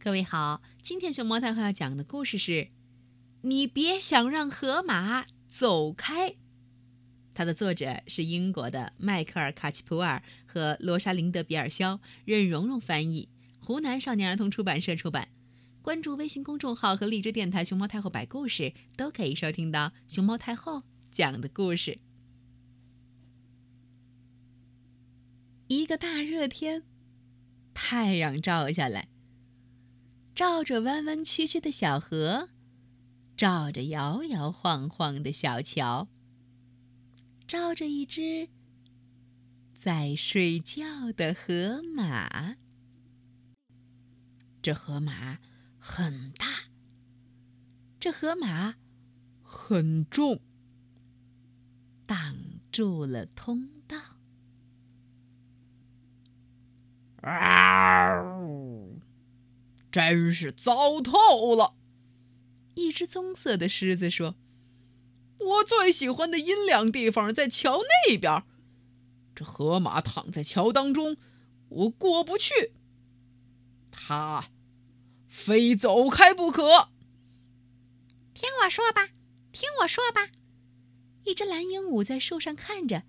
各位好，今天熊猫太后要讲的故事是《你别想让河马走开》。它的作者是英国的迈克尔·卡奇普尔和罗莎琳德·比尔肖，任蓉蓉翻译，湖南少年儿童出版社出版。关注微信公众号和荔枝电台“熊猫太后”摆故事，都可以收听到熊猫太后讲的故事。一个大热天，太阳照下来。照着弯弯曲曲的小河，照着摇摇晃晃的小桥，照着一只在睡觉的河马。这河马很大，这河马很重，挡住了通道。真是糟透了！一只棕色的狮子说：“我最喜欢的阴凉地方在桥那边，这河马躺在桥当中，我过不去。它非走开不可。听我说吧，听我说吧。”一只蓝鹦鹉在树上看着，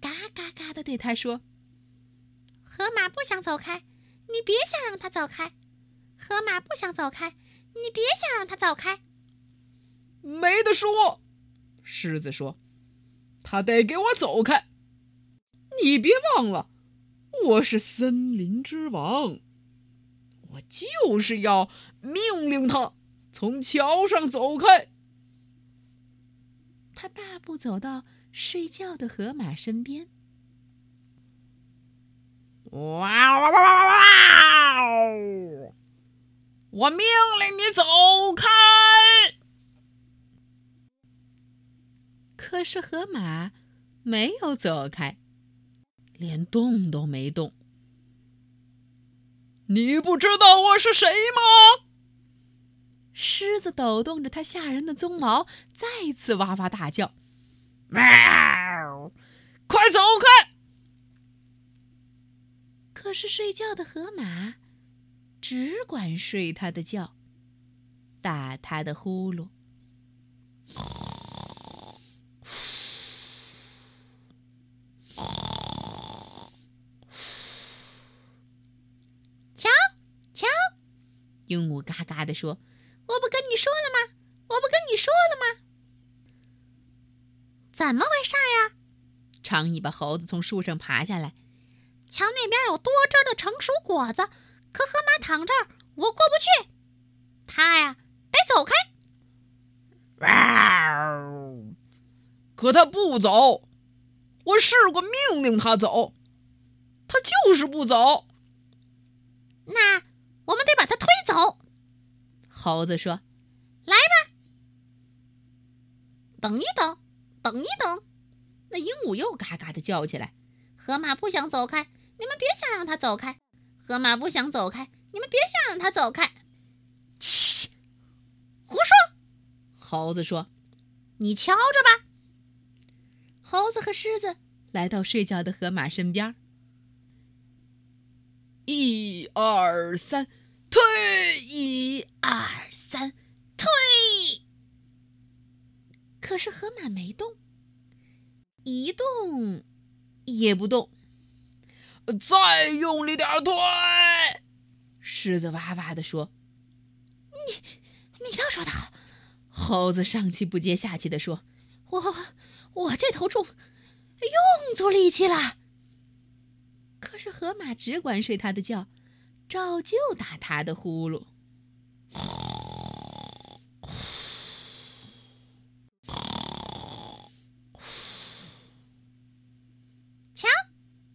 嘎嘎嘎的对他说：“河马不想走开，你别想让它走开。”河马不想走开，你别想让它走开。没得说，狮子说：“他得给我走开。你别忘了，我是森林之王，我就是要命令他从桥上走开。”他大步走到睡觉的河马身边，哇哇哇哇哇！我命令你走开！可是河马没有走开，连动都没动。你不知道我是谁吗？狮子抖动着它吓人的鬃毛，再次哇哇大叫：“喵！快走开！”可是睡觉的河马。只管睡他的觉，打他的呼噜。瞧，瞧，鹦鹉嘎嘎地说：“我不跟你说了吗？我不跟你说了吗？怎么回事呀？”长尾巴猴子从树上爬下来，瞧那边有多汁的成熟果子。可河马躺这儿，我过不去。他呀，得走开。可他不走。我试过命令他走，他就是不走。那我们得把他推走。猴子说：“来吧。”等一等，等一等。那鹦鹉又嘎嘎的叫起来：“河马不想走开，你们别想让它走开。”河马不想走开，你们别想让他走开。切，胡说！猴子说：“你瞧着吧。”猴子和狮子来到睡觉的河马身边。一二三，退！一二三，退！可是河马没动，一动也不动。再用力点推！狮子哇哇地说：“你，你倒说的好。”猴子上气不接下气地说：“我，我这头重，用足力气了。”可是河马只管睡他的觉，照旧打他的呼噜。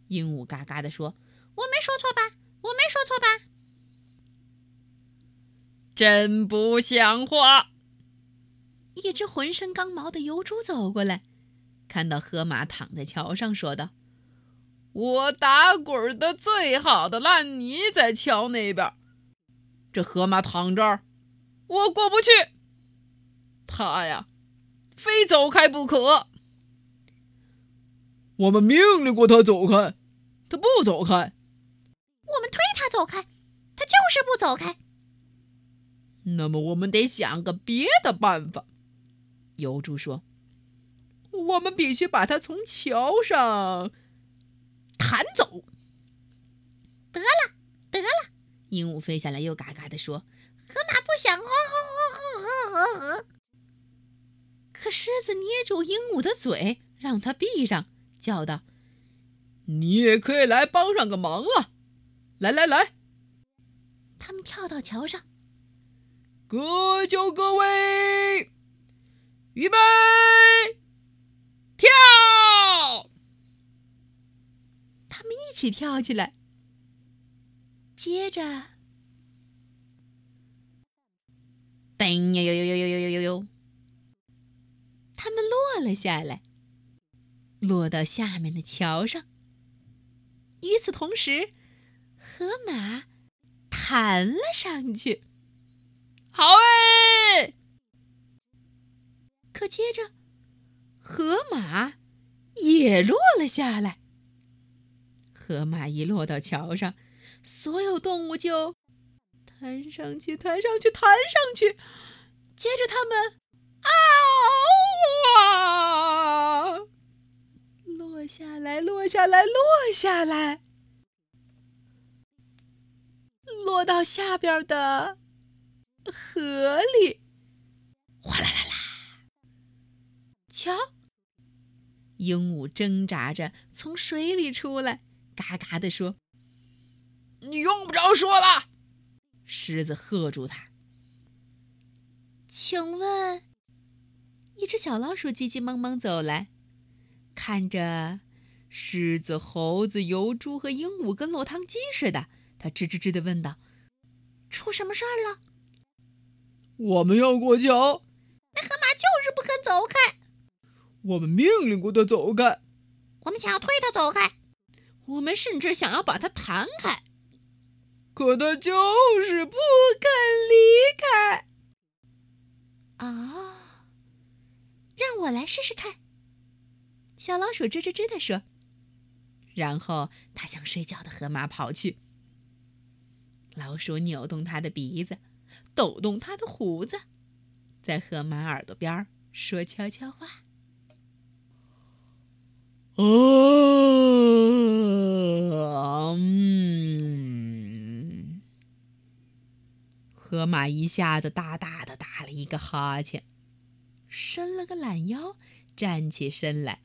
鹦鹉嘎嘎地说：“我没说错吧？我没说错吧？”真不像话！一只浑身刚毛的油猪走过来，看到河马躺在桥上，说道：“我打滚的最好的烂泥在桥那边，这河马躺这儿，我过不去。他呀，非走开不可。”我们命令过他走开，他不走开。我们推他走开，他就就是不走开。那么我们得想个别的办法。油猪说：“我们必须把他从桥上弹走。”得了，得了！鹦鹉飞下来，又嘎嘎地说：“河马不想。”可狮子捏住鹦鹉的嘴，让它闭上，叫道：“你也可以来帮上个忙啊！来来来！”他们跳到桥上，各就各位，预备，跳！他们一起跳起来，接着，噔呦呦呦呦呦呦呦呦，他们落了下来，落到下面的桥上。与此同时，河马。弹了上去，好哎！可接着，河马也落了下来。河马一落到桥上，所有动物就弹上去，弹上去，弹上去。接着，它们啊，下来，落下来，落下来。落到下边的河里，哗啦啦啦！瞧，鹦鹉挣扎着从水里出来，嘎嘎地说：“你用不着说了。”狮子喝住他。请问，一只小老鼠急急忙忙走来，看着狮子、猴子、油猪和鹦鹉跟落汤鸡似的。他吱吱吱的问道：“出什么事儿了？”我们要过桥，那河马就是不肯走开。我们命令过他走开，我们想要推他走开，我们甚至想要把他弹开，可他就是不肯离开。啊！让我来试试看。”小老鼠吱吱吱地说，然后他向睡觉的河马跑去。老鼠扭动它的鼻子，抖动它的胡子，在河马耳朵边说悄悄话。哦，河马一下子大大的打了一个哈欠，伸了个懒腰，站起身来。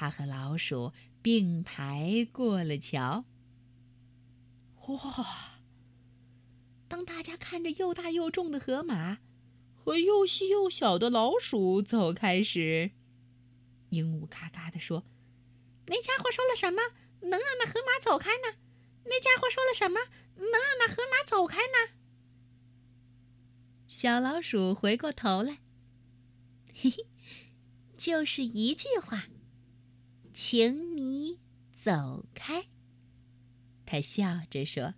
他和老鼠并排过了桥。哇！当大家看着又大又重的河马和又细又小的老鼠走开时，鹦鹉嘎嘎地说：“那家伙说了什么，能让那河马走开呢？那家伙说了什么，能让那河马走开呢？”小老鼠回过头来，嘿嘿，就是一句话，请你走开。他笑着说。